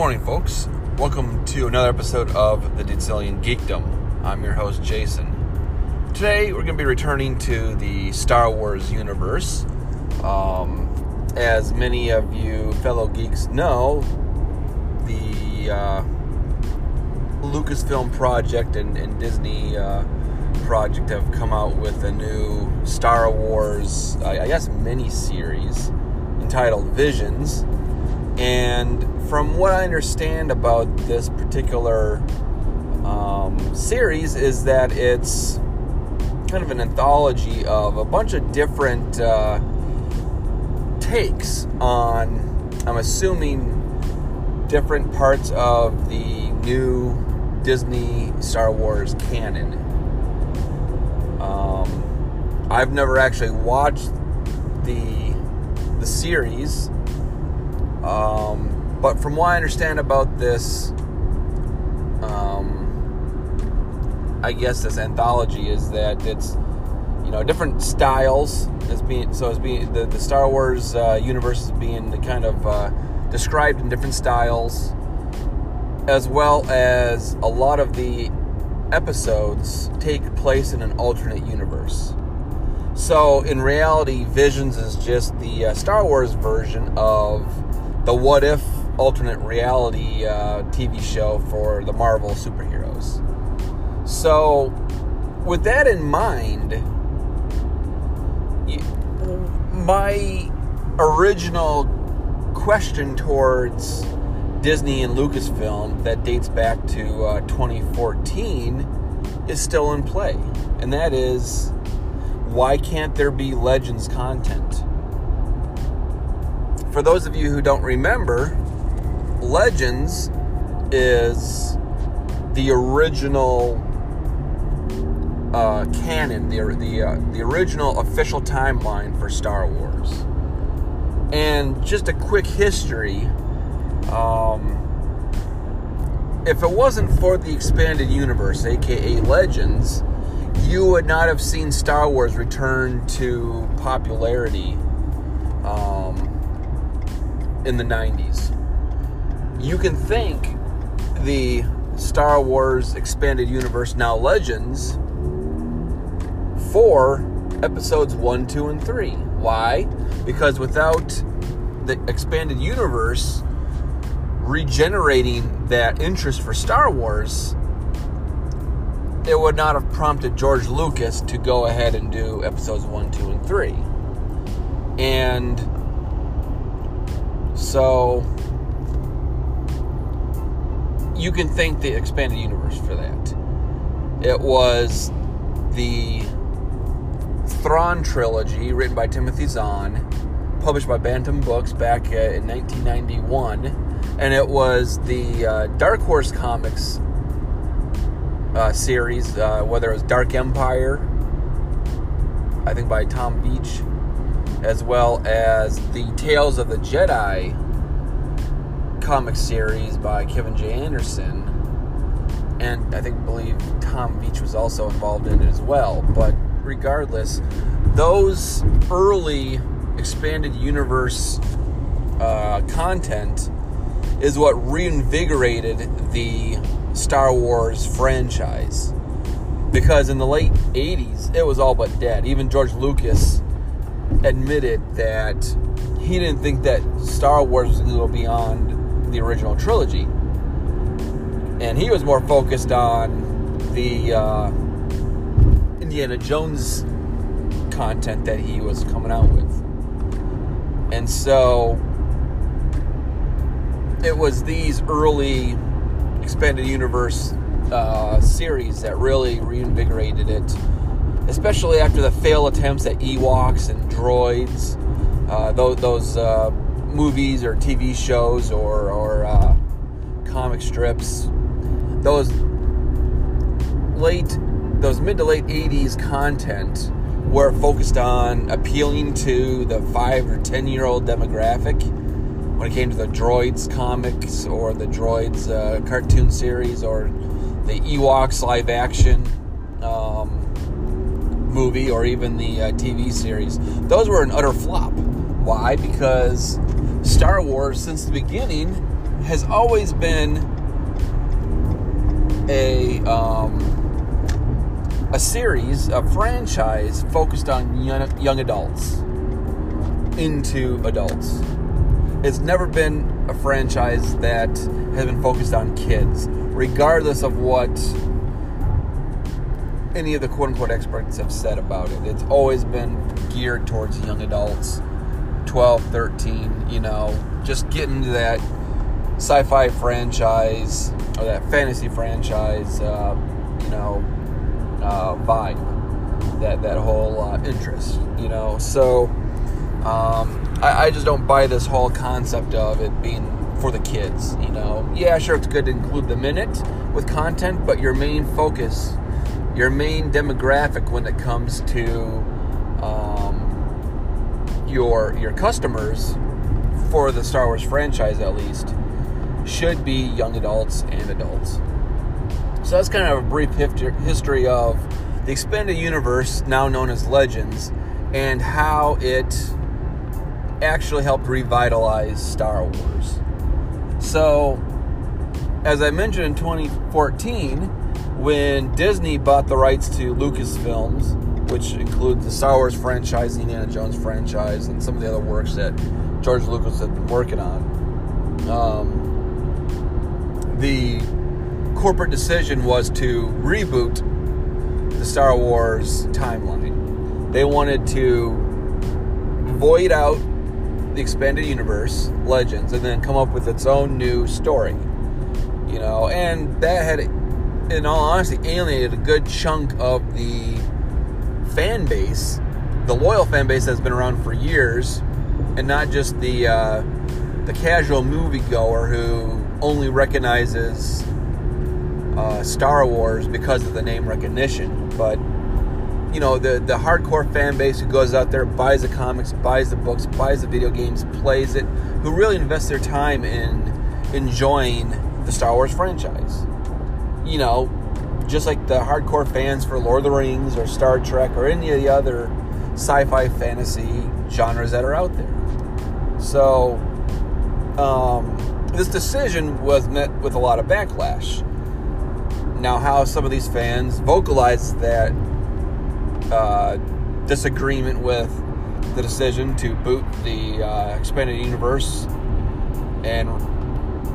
morning, folks. Welcome to another episode of the Dietzelian Geekdom. I'm your host, Jason. Today, we're going to be returning to the Star Wars universe. Um, as many of you fellow geeks know, the uh, Lucasfilm project and, and Disney uh, project have come out with a new Star Wars, I guess, mini series entitled Visions. And from what I understand about this particular um, series, is that it's kind of an anthology of a bunch of different uh, takes on, I'm assuming, different parts of the new Disney Star Wars canon. Um, I've never actually watched the the series, um, but from what I understand about this, um, I guess this anthology is that it's you know different styles as being so as being the, the Star Wars uh, universe is being kind of uh, described in different styles, as well as a lot of the episodes take place in an alternate universe. So in reality, Visions is just the uh, Star Wars version of the What If alternate reality uh, TV show for the Marvel superheroes. So, with that in mind, my original question towards Disney and Lucasfilm that dates back to uh, 2014 is still in play. And that is why can't there be Legends content? For those of you who don't remember, Legends is the original uh, canon, the the uh, the original official timeline for Star Wars. And just a quick history. Um, if it wasn't for the expanded universe, aka Legends, you would not have seen Star Wars return to popularity in the 90s. You can thank the Star Wars expanded universe, now Legends, for episodes 1, 2, and 3. Why? Because without the expanded universe regenerating that interest for Star Wars, it would not have prompted George Lucas to go ahead and do episodes 1, 2, and 3. And so you can thank the expanded universe for that. It was the Thrawn trilogy, written by Timothy Zahn, published by Bantam Books back uh, in 1991, and it was the uh, Dark Horse Comics uh, series, uh, whether it was Dark Empire, I think by Tom Veitch, as well as the Tales of the Jedi comic series by Kevin J. Anderson, and I think believe Tom Veitch was also involved in it as well. But regardless, those early expanded universe uh, content is what reinvigorated the Star Wars franchise. Because in the late 80s, it was all but dead. Even George Lucas admitted that he didn't think that Star Wars was going to go beyond the original trilogy. And he was more focused on the uh, Indiana Jones content that he was coming out with. And so it was these early expanded universe uh, series that really reinvigorated it, especially after the failed attempts at Ewoks and droids. Uh, those, uh, movies or TV shows or, or uh, comic strips, those late, those mid to late 80s content were focused on appealing to the five or ten year old demographic when it came to the Droids comics or the Droids uh, cartoon series or the Ewoks live action um, movie or even the uh, TV series, those were an utter flop. Why? Because Star Wars, since the beginning, has always been a um, a series, a franchise focused on young, young adults into adults. It's never been a franchise that has been focused on kids, regardless of what any of the quote unquote experts have said about it. It's always been geared towards young adults, 12, 13, you know, just getting to that sci fi franchise or that fantasy franchise, uh, you know, uh, vibe, that, that whole uh, interest, you know. So um, I, I just don't buy this whole concept of it being for the kids, you know. Yeah, sure, it's good to include them in it with content, but your main focus your main demographic when it comes to um, your your customers for the Star Wars franchise, at least, should be young adults and adults. So that's kind of a brief history of the expanded universe, now known as Legends, and how it actually helped revitalize Star Wars. So, as I mentioned in 2014 when Disney bought the rights to Lucasfilms, which includes the Star Wars franchise, the Indiana Jones franchise, and some of the other works that George Lucas had been working on, um, the corporate decision was to reboot the Star Wars timeline. They wanted to void out the expanded universe, Legends, and then come up with its own new story. You know, and that had in all honesty, alienated a good chunk of the fan base, the loyal fan base that's been around for years, and not just the uh, the casual moviegoer who only recognizes uh, Star Wars because of the name recognition, but you know the the hardcore fan base who goes out there, buys the comics, buys the books, buys the video games, plays it, who really invests their time in enjoying the Star Wars franchise you know, just like the hardcore fans for Lord of the Rings or Star Trek or any of the other sci fi fantasy genres that are out there. So, um, this decision was met with a lot of backlash. Now, how some of these fans vocalized that uh, disagreement with the decision to boot the uh, expanded universe and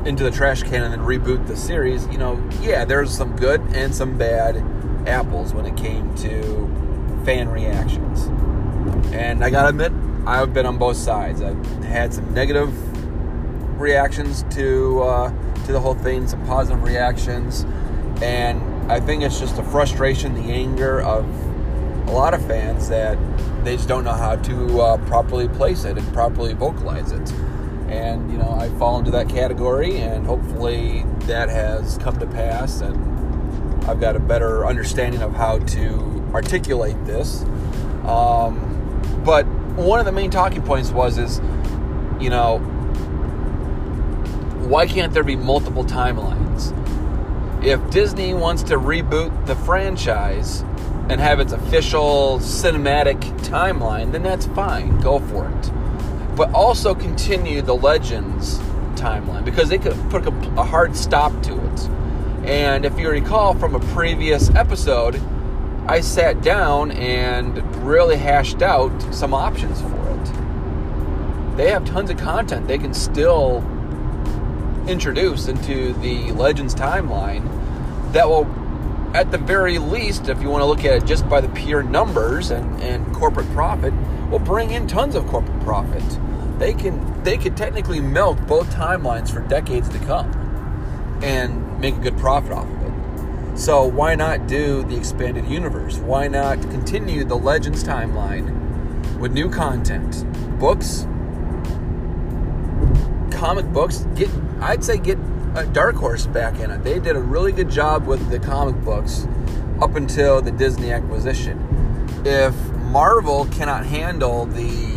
into the trash can and then reboot the series, you know, yeah, there's some good and some bad apples when it came to fan reactions. And I gotta admit, I've been on both sides. I've had some negative reactions to uh, to the whole thing, some positive reactions, and I think it's just a frustration, the anger of a lot of fans that they just don't know how to uh, properly place it and properly vocalize it and you know I fall into that category, and hopefully that has come to pass, and I've got a better understanding of how to articulate this. Um, but one of the main talking points was is, you know, why can't there be multiple timelines? If Disney wants to reboot the franchise and have its official cinematic timeline, then that's fine. Go for it but also continue the Legends timeline because they could put a hard stop to it. And if you recall from a previous episode, I sat down and really hashed out some options for it. They have tons of content they can still introduce into the Legends timeline that will, at the very least, if you want to look at it just by the pure numbers and, and corporate profit, will bring in tons of corporate profit they can they could technically milk both timelines for decades to come and make a good profit off of it. So why not do the expanded universe? Why not continue the Legends timeline with new content, books, comic books? Get I'd say get a Dark Horse back in it. They did a really good job with the comic books up until the Disney acquisition. If Marvel cannot handle the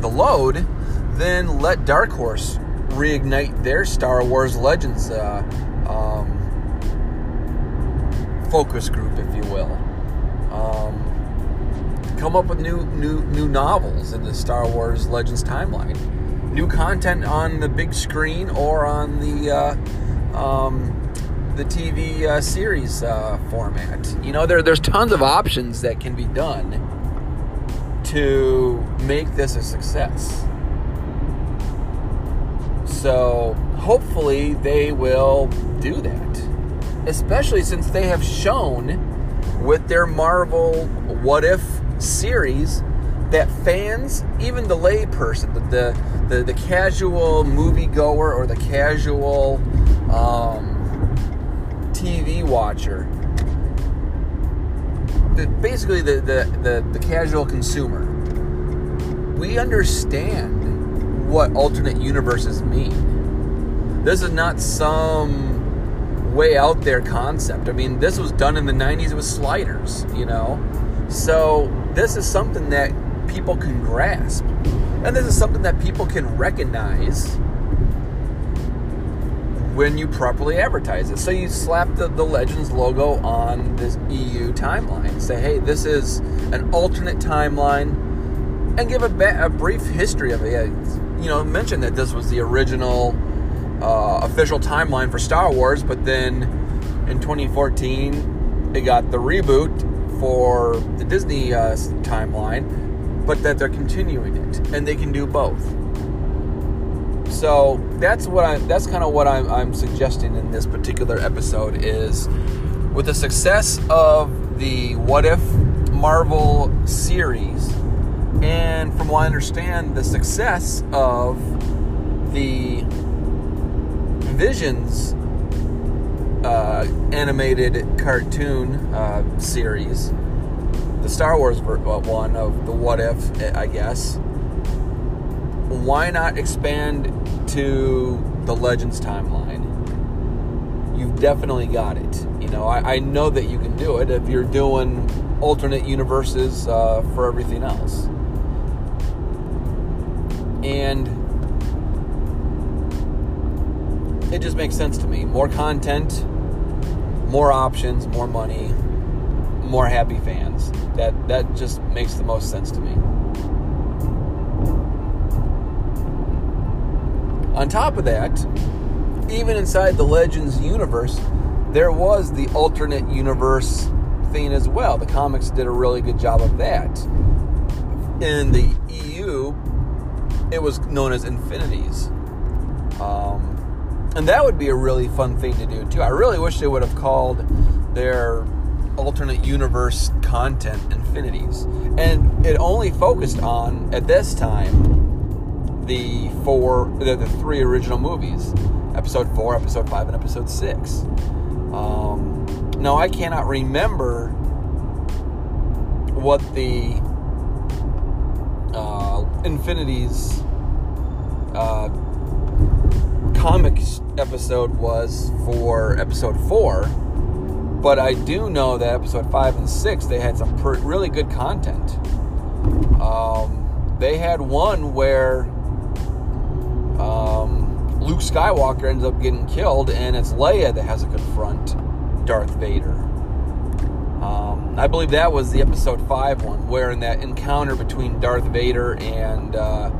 the load, then let Dark Horse reignite their Star Wars Legends uh, um, focus group, if you will. Um, come up with new new new novels in the Star Wars Legends timeline. new content on the big screen or on the uh, um, the TV uh, series uh, format. You know, there, there's tons of options that can be done to make this a success. So hopefully they will do that, especially since they have shown with their Marvel What If series that fans, even the layperson, the the, the, the casual moviegoer or the casual um, TV watcher, the, basically the, the, the, the casual consumer, we understand what alternate universes mean. This is not some way out there concept. I mean, this was done in the 90s with sliders, you know? So, this is something that people can grasp. And this is something that people can recognize when you properly advertise it. So you slap the, the Legends logo on this EU timeline. Say, hey, this is an alternate timeline, and give a, ba- a brief history of it. You know, mention that this was the original uh, official timeline for Star Wars, but then in 2014 it got the reboot for the Disney uh, timeline, but that they're continuing it, and they can do both. So that's what I that's kind of what I'm, I'm suggesting in this particular episode is with the success of the What If Marvel series, and from what I understand, the success of the Visions uh, animated cartoon uh, series, the Star Wars one of the What If, I guess. Why not expand to the Legends timeline? You've definitely got it. You know, I, I know that you can do it if you're doing alternate universes uh, for everything else. And it just makes sense to me. More content, more options, more money, more happy fans. That that just makes the most sense to me. On top of that, even inside the Legends universe, there was the alternate universe thing as well. The comics did a really good job of that. In the EU, it was known as Infinities. Um, and that would be a really fun thing to do too. I really wish they would have called their alternate universe content infinities. And it only focused on at this time the four the, the three original movies. Episode 4, episode 5 and episode 6. Um, now I cannot remember what the infinities uh, comics episode was for episode four, but I do know that episode five and six they had some really good content. Um, they had one where um, Luke Skywalker ends up getting killed, and it's Leia that has to confront Darth Vader. Um, I believe that was the episode five one, where in that encounter between Darth Vader and uh,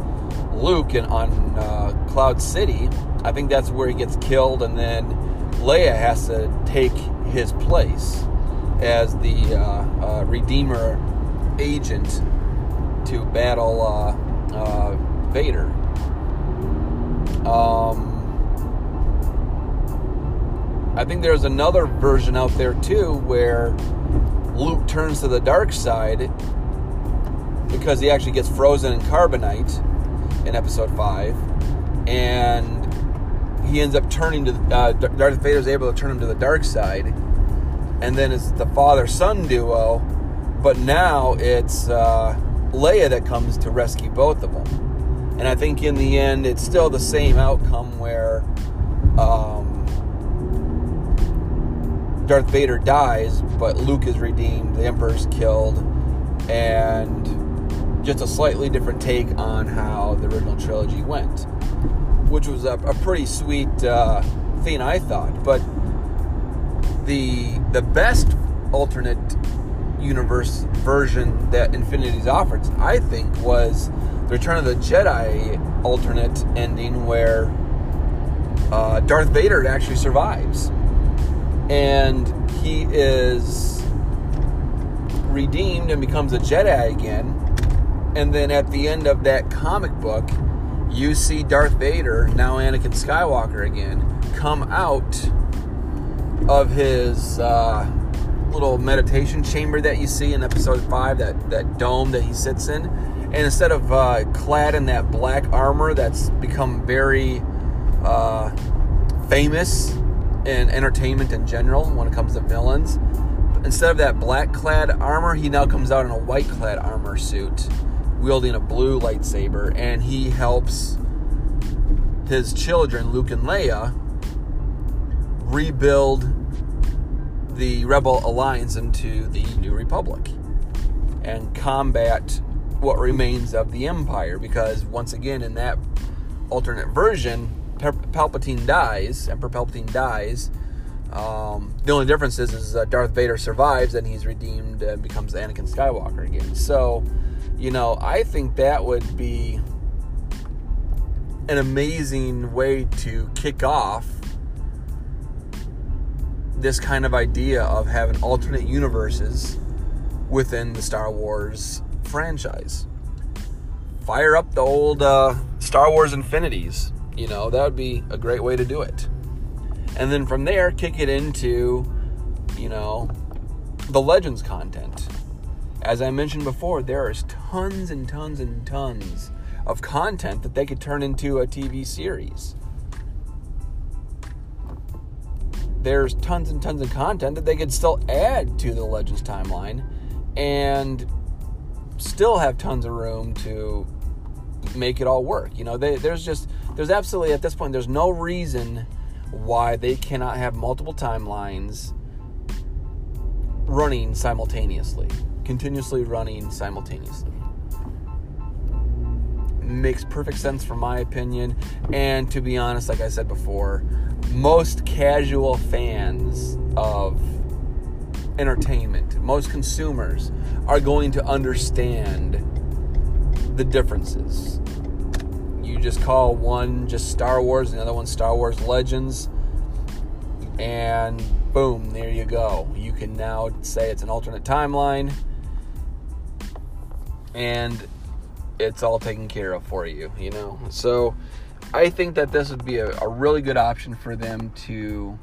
Luke in, on uh, Cloud City I think that's where he gets killed, and then Leia has to take his place as the uh, uh, Redeemer agent to battle uh, uh Vader. Um, I think there's another version out there too where Luke turns to the dark side because he actually gets frozen in carbonite in episode 5 and he ends up turning to uh, Darth Vader's able to turn him to the dark side, and then it's the father son duo. But now it's uh, Leia that comes to rescue both of them, and I think in the end it's still the same outcome where um, Darth Vader dies, but Luke is redeemed, the Emperor's killed, and just a slightly different take on how the original trilogy went which was a, a pretty sweet uh, thing, I thought. But the the best alternate universe version that Infinities offered, I think, was the Return of the Jedi alternate ending where uh, Darth Vader actually survives. And he is redeemed and becomes a Jedi again. And then at the end of that comic book, you see Darth Vader, now Anakin Skywalker again, come out of his uh, little meditation chamber that you see in episode 5, that, that dome that he sits in. And instead of uh, clad in that black armor that's become very uh, famous in entertainment in general when it comes to villains, instead of that black clad armor, he now comes out in a white clad armor suit, wielding a blue lightsaber, and he helps his children, Luke and Leia, rebuild the Rebel Alliance into the New Republic and combat what remains of the Empire. Because once again, in that alternate version, Palpatine dies, Emperor Palpatine dies. Um, the only difference is, is uh, Darth Vader survives and he's redeemed and becomes Anakin Skywalker again. So, you know, I think that would be an amazing way to kick off this kind of idea of having alternate universes within the Star Wars franchise. Fire up the old uh, Star Wars Infinities. You know, that would be a great way to do it. And then from there, kick it into, you know, the Legends content. As I mentioned before, there is tons and tons and tons of content that they could turn into a TV series. there's tons and tons of content that they could still add to the Legends timeline and still have tons of room to make it all work. You know, they, there's just, there's absolutely, at this point, there's no reason why they cannot have multiple timelines running simultaneously, continuously running simultaneously. Makes perfect sense from my opinion. And to be honest, like I said before, most casual fans of entertainment, most consumers, are going to understand the differences. You just call one just Star Wars, the other one Star Wars Legends, and boom, there you go. You can now say it's an alternate timeline, and it's all taken care of for you, you know? So I think that this would be a, a really good option for them to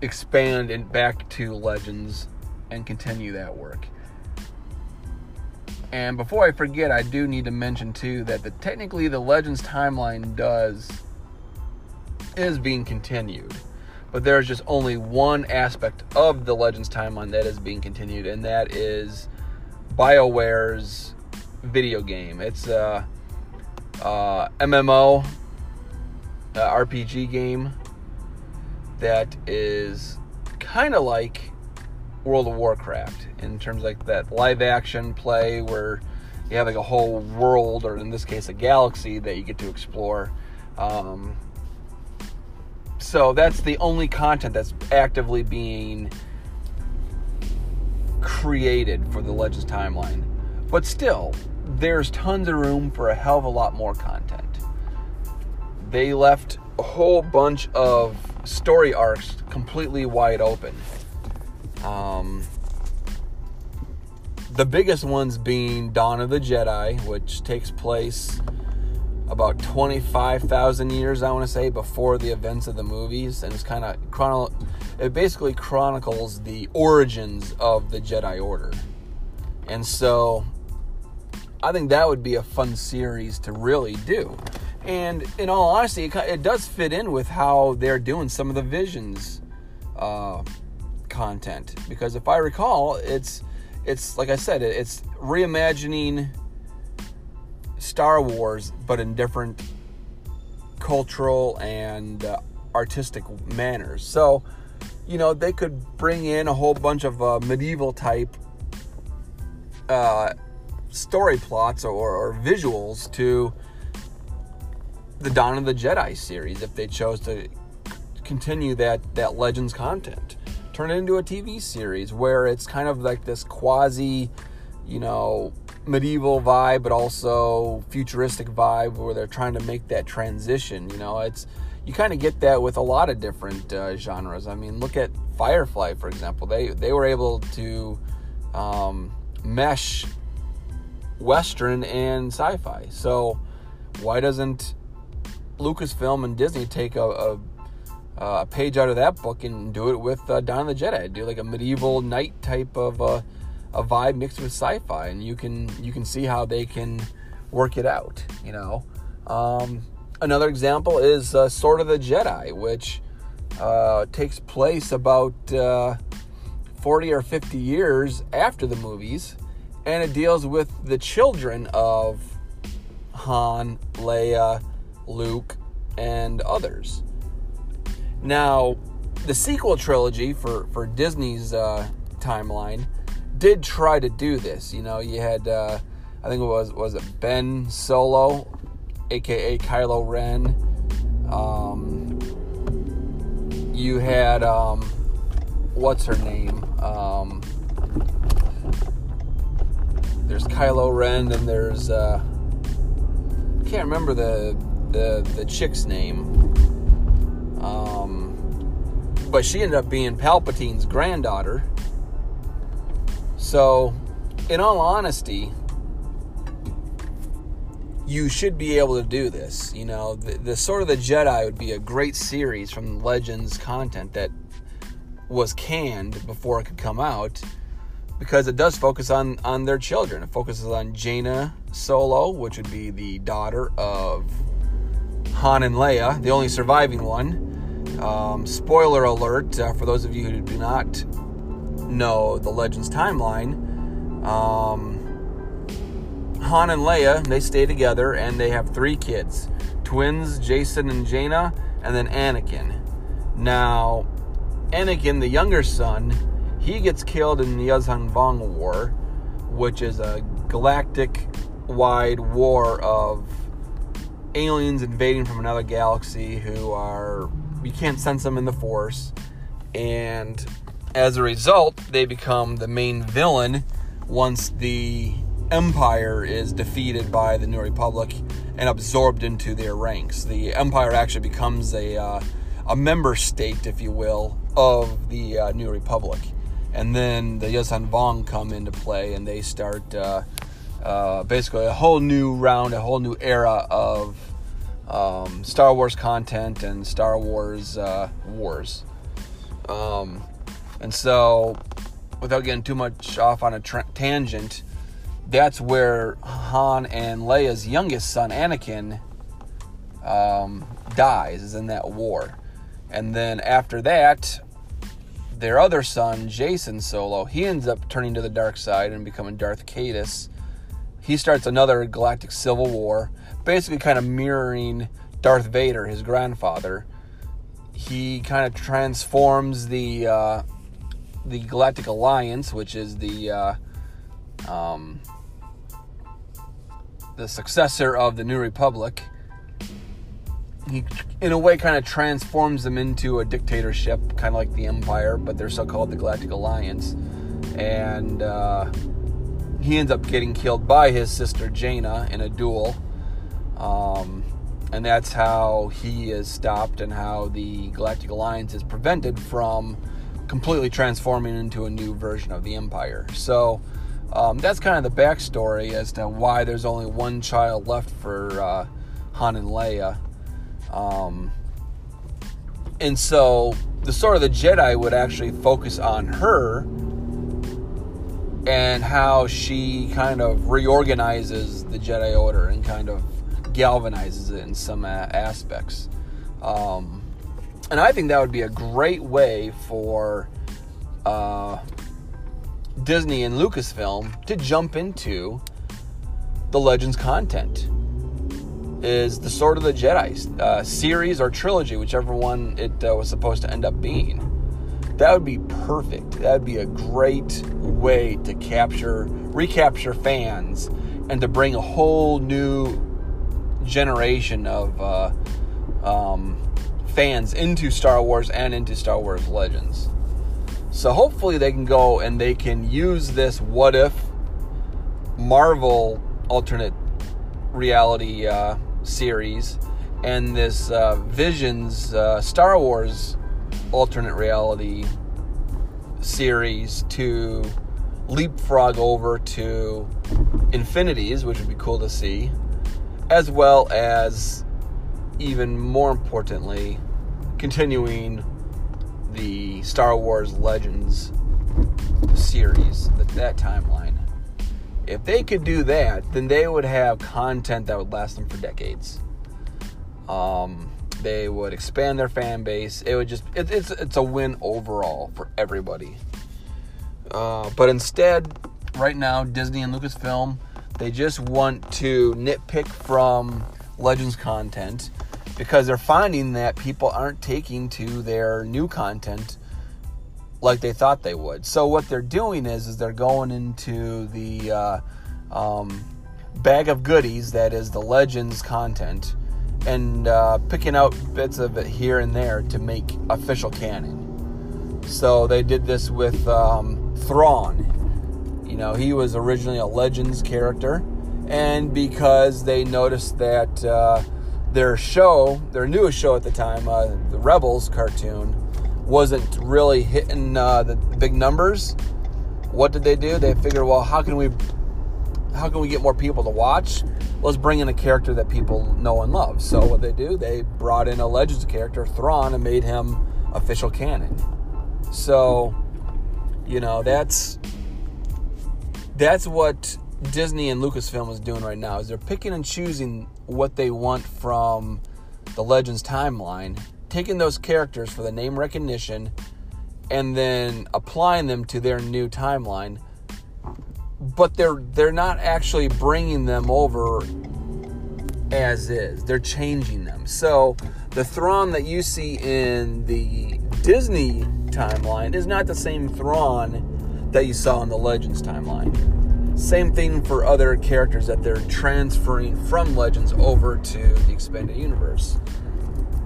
expand and back to Legends and continue that work. And before I forget, I do need to mention too that the technically the Legends timeline does is being continued. But there's just only one aspect of the Legends timeline that is being continued, and that is BioWare's video game. It's a, uh, MMO uh, RPG game that is kind of like World of Warcraft in terms like that live action play where you have like a whole world or in this case a galaxy that you get to explore. Um, so that's the only content that's actively being created for the Legends timeline. But still, there's tons of room for a hell of a lot more content. They left a whole bunch of story arcs completely wide open. Um, the biggest ones being Dawn of the Jedi, which takes place about 25,000 years, I want to say, before the events of the movies. And it's kind of chrono- it basically chronicles the origins of the Jedi Order. And so I think that would be a fun series to really do. And in all honesty, it, it does fit in with how they're doing some of the Visions uh, content. Because if I recall, it's it's like I said, it's reimagining Star Wars, but in different cultural and uh, artistic manners. So, you know, they could bring in a whole bunch of uh, medieval type uh, story plots or, or visuals to the Dawn of the Jedi series if they chose to continue that that Legends content. Turn it into a TV series where it's kind of like this quasi, you know, medieval vibe, but also futuristic vibe, where they're trying to make that transition. You know, it's you kind of get that with a lot of different uh, genres. I mean, look at Firefly, for example. They they were able to um, mesh Western and sci-fi. So why doesn't Lucasfilm and Disney take a, a, a page out of that book and do it with uh, Dawn of the Jedi? Do like a medieval knight type of uh, a vibe mixed with sci-fi, and you can you can see how they can work it out. You know, um, another example is uh, Sword of the Jedi, which uh, takes place about uh, 40 or 50 years after the movies, and it deals with the children of Han, Leia, Luke, and others. Now, the sequel trilogy for, for Disney's uh, timeline did try to do this. You know, you had, uh, I think it was, was it Ben Solo, aka Kylo Ren. Um, you had, um, what's her name? Um, there's Kylo Ren, and there's, uh, I can't remember the, the, the chick's name. Um, but she ended up being Palpatine's granddaughter. So, in all honesty, you should be able to do this. You know, the, the Sword of the Jedi would be a great series from Legends content that was canned before it could come out because it does focus on on their children. It focuses on Jaina Solo, which would be the daughter of Han and Leia, the only surviving one. Um, spoiler alert uh, for those of you who do not know the Legends timeline. Um, Han and Leia, they stay together and they have three kids twins, Jacen and Jaina, and then Anakin. Now, Anakin, the younger son, he gets killed in the Yuuzhan Vong War, which is a galactic wide war of aliens invading from another galaxy who are you can't sense them in the force and as a result, they become the main villain once the Empire is defeated by the New Republic and absorbed into their ranks. The Empire actually becomes a uh, a member state, if you will, of the uh, New Republic, and then the Yuuzhan Vong come into play, and they start uh, uh, basically a whole new round, a whole new era of um, Star Wars content and Star Wars uh, wars. Um, and so, without getting too much off on a tra- tangent, that's where Han and Leia's youngest son, Anakin, um, dies, is in that war. And then after that, their other son, Jacen Solo, he ends up turning to the dark side and becoming Darth Caedus. He starts another galactic civil war, basically kind of mirroring Darth Vader, his grandfather. He kind of transforms the uh, the Galactic Alliance, which is the uh, um, the successor of the New Republic. He, in a way, kind of transforms them into a dictatorship, kind of like the Empire, but they're still called the Galactic Alliance. And uh, he ends up getting killed by his sister Jaina in a duel. Um, and that's how he is stopped and how the Galactic Alliance is prevented from completely transforming into a new version of the Empire. So um, that's kind of the backstory as to why there's only one child left for uh, Han and Leia. Um, and so the Sword of the Jedi would actually focus on her and how she kind of reorganizes the Jedi Order and kind of galvanizes it in some aspects. Um, and I think that would be a great way for uh, Disney and Lucasfilm to jump into the Legends content. Is the Sword of the Jedi uh, series or trilogy, whichever one it uh, was supposed to end up being. That would be perfect. That would be a great way to capture, recapture fans, and to bring a whole new generation of uh, um, fans into Star Wars and into Star Wars Legends. So hopefully they can go and they can use this what if Marvel alternate reality uh, series and this uh, Visions uh, Star Wars alternate reality series to leapfrog over to Infinities, which would be cool to see, as well as, even more importantly, continuing the Star Wars Legends series, that, that timeline. If they could do that, then they would have content that would last them for decades. Um, they would expand their fan base. It would just it, it's it's a win overall for everybody. Uh, but instead, right now, Disney and Lucasfilm they just want to nitpick from Legends content because they're finding that people aren't taking to their new content like they thought they would. So what they're doing is is they're going into the uh, um, bag of goodies that is the Legends content and uh, picking out bits of it here and there to make official canon. So they did this with um, Thrawn. You know, he was originally a Legends character, and because they noticed that uh, their show, their newest show at the time, uh, the Rebels cartoon, wasn't really hitting uh, the big numbers. What did they do? They figured, well, how can we, how can we get more people to watch? let's bring in a character that people know and love. So what they do, they brought in a Legends character, Thrawn, and made him official canon. So, you know, that's that's what Disney and Lucasfilm is doing right now. Is they're picking and choosing what they want from the Legends timeline, taking those characters for the name recognition, and then applying them to their new timeline but they're they're not actually bringing them over as is. They're changing them. So the Thrawn that you see in the Disney timeline is not the same Thrawn that you saw in the Legends timeline. Same thing for other characters that they're transferring from Legends over to the expanded universe.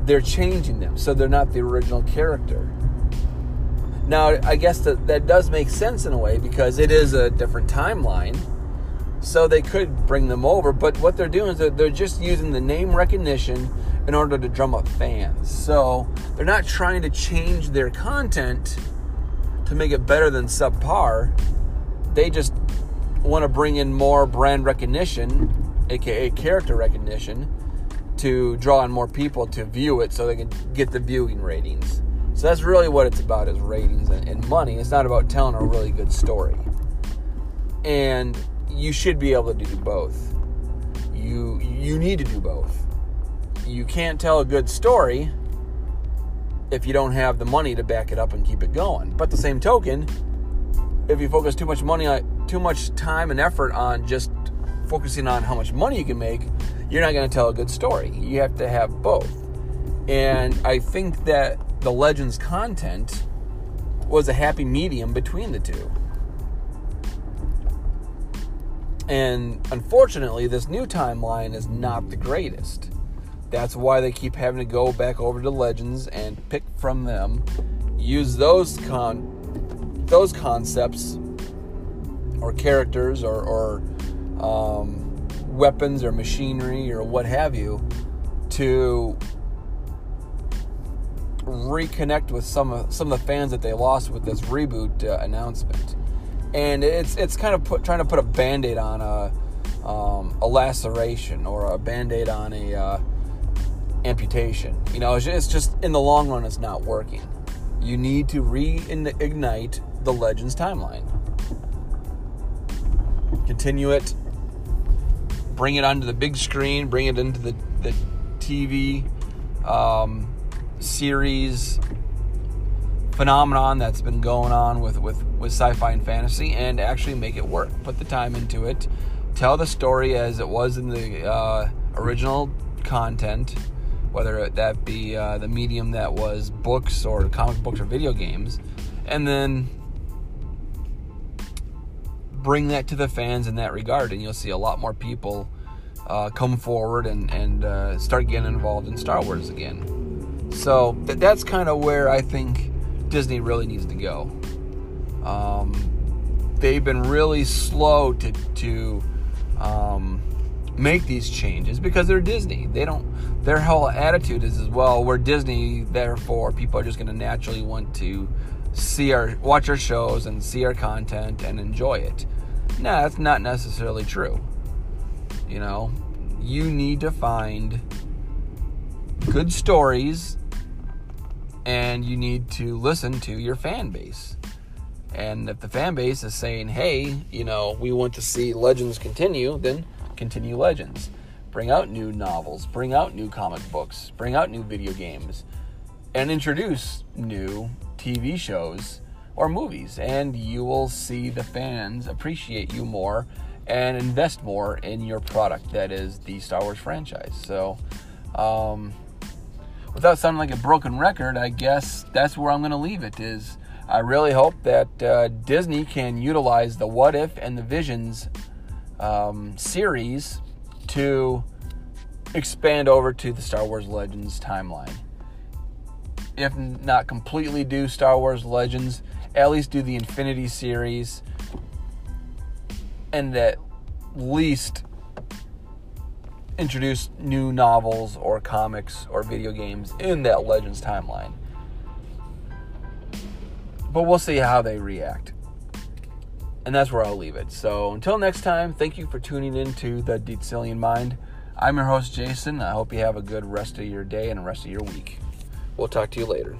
They're changing them so they're not the original character. Now, I guess that that does make sense in a way because it is a different timeline. So they could bring them over, but what they're doing is that they're just using the name recognition in order to drum up fans. So they're not trying to change their content to make it better than subpar. They just want to bring in more brand recognition, aka character recognition, to draw in more people to view it so they can get the viewing ratings. So that's really what it's about is ratings and, and money. It's not about telling a really good story. And you should be able to do both. You you need to do both. You can't tell a good story if you don't have the money to back it up and keep it going. But the same token, if you focus too much money on too much time and effort on just focusing on how much money you can make, you're not going to tell a good story. You have to have both. And I think that the Legends content was a happy medium between the two. And unfortunately, this new timeline is not the greatest. That's why they keep having to go back over to Legends and pick from them, use those con those concepts or characters or, or um, weapons or machinery or what have you to reconnect with some of some of the fans that they lost with this reboot uh, announcement, and it's it's kind of put, trying to put a band-aid on a um, a laceration or a band-aid on a uh, amputation. You know, it's just, in the long run, it's not working. You need to reignite the Legends timeline, continue it, bring it onto the big screen, bring it into the the TV. Um, series phenomenon that's been going on with, with, with sci-fi and fantasy and actually make it work put the time into it tell the story as it was in the uh, original content whether that be uh, the medium that was books or comic books or video games and then bring that to the fans in that regard and you'll see a lot more people uh, come forward and, and uh, start getting involved in star wars again so th- that's kind of where I think Disney really needs to go. Um, they've been really slow to to um, make these changes because they're Disney. They don't. Their whole attitude is as well. We're Disney, therefore people are just going to naturally want to see our watch our shows and see our content and enjoy it. Nah, that's not necessarily true. You know, you need to find good stories and you need to listen to your fan base. And if the fan base is saying, hey, you know, we want to see Legends continue, then continue Legends. Bring out new novels, bring out new comic books, bring out new video games, and introduce new TV shows or movies. And you will see the fans appreciate you more and invest more in your product that is the Star Wars franchise. So, um, without sounding like a broken record, I guess that's where I'm going to leave it. Is I really hope that uh, Disney can utilize the What If and the Visions um, series to expand over to the Star Wars Legends timeline. If not completely do Star Wars Legends, at least do the Infinity series, and at least introduce new novels or comics or video games in that Legends timeline. But we'll see how they react. And that's where I'll leave it. So until next time, thank you for tuning in to the Dietzelian Mind. I'm your host, Jason. I hope you have a good rest of your day and rest of your week. We'll talk to you later.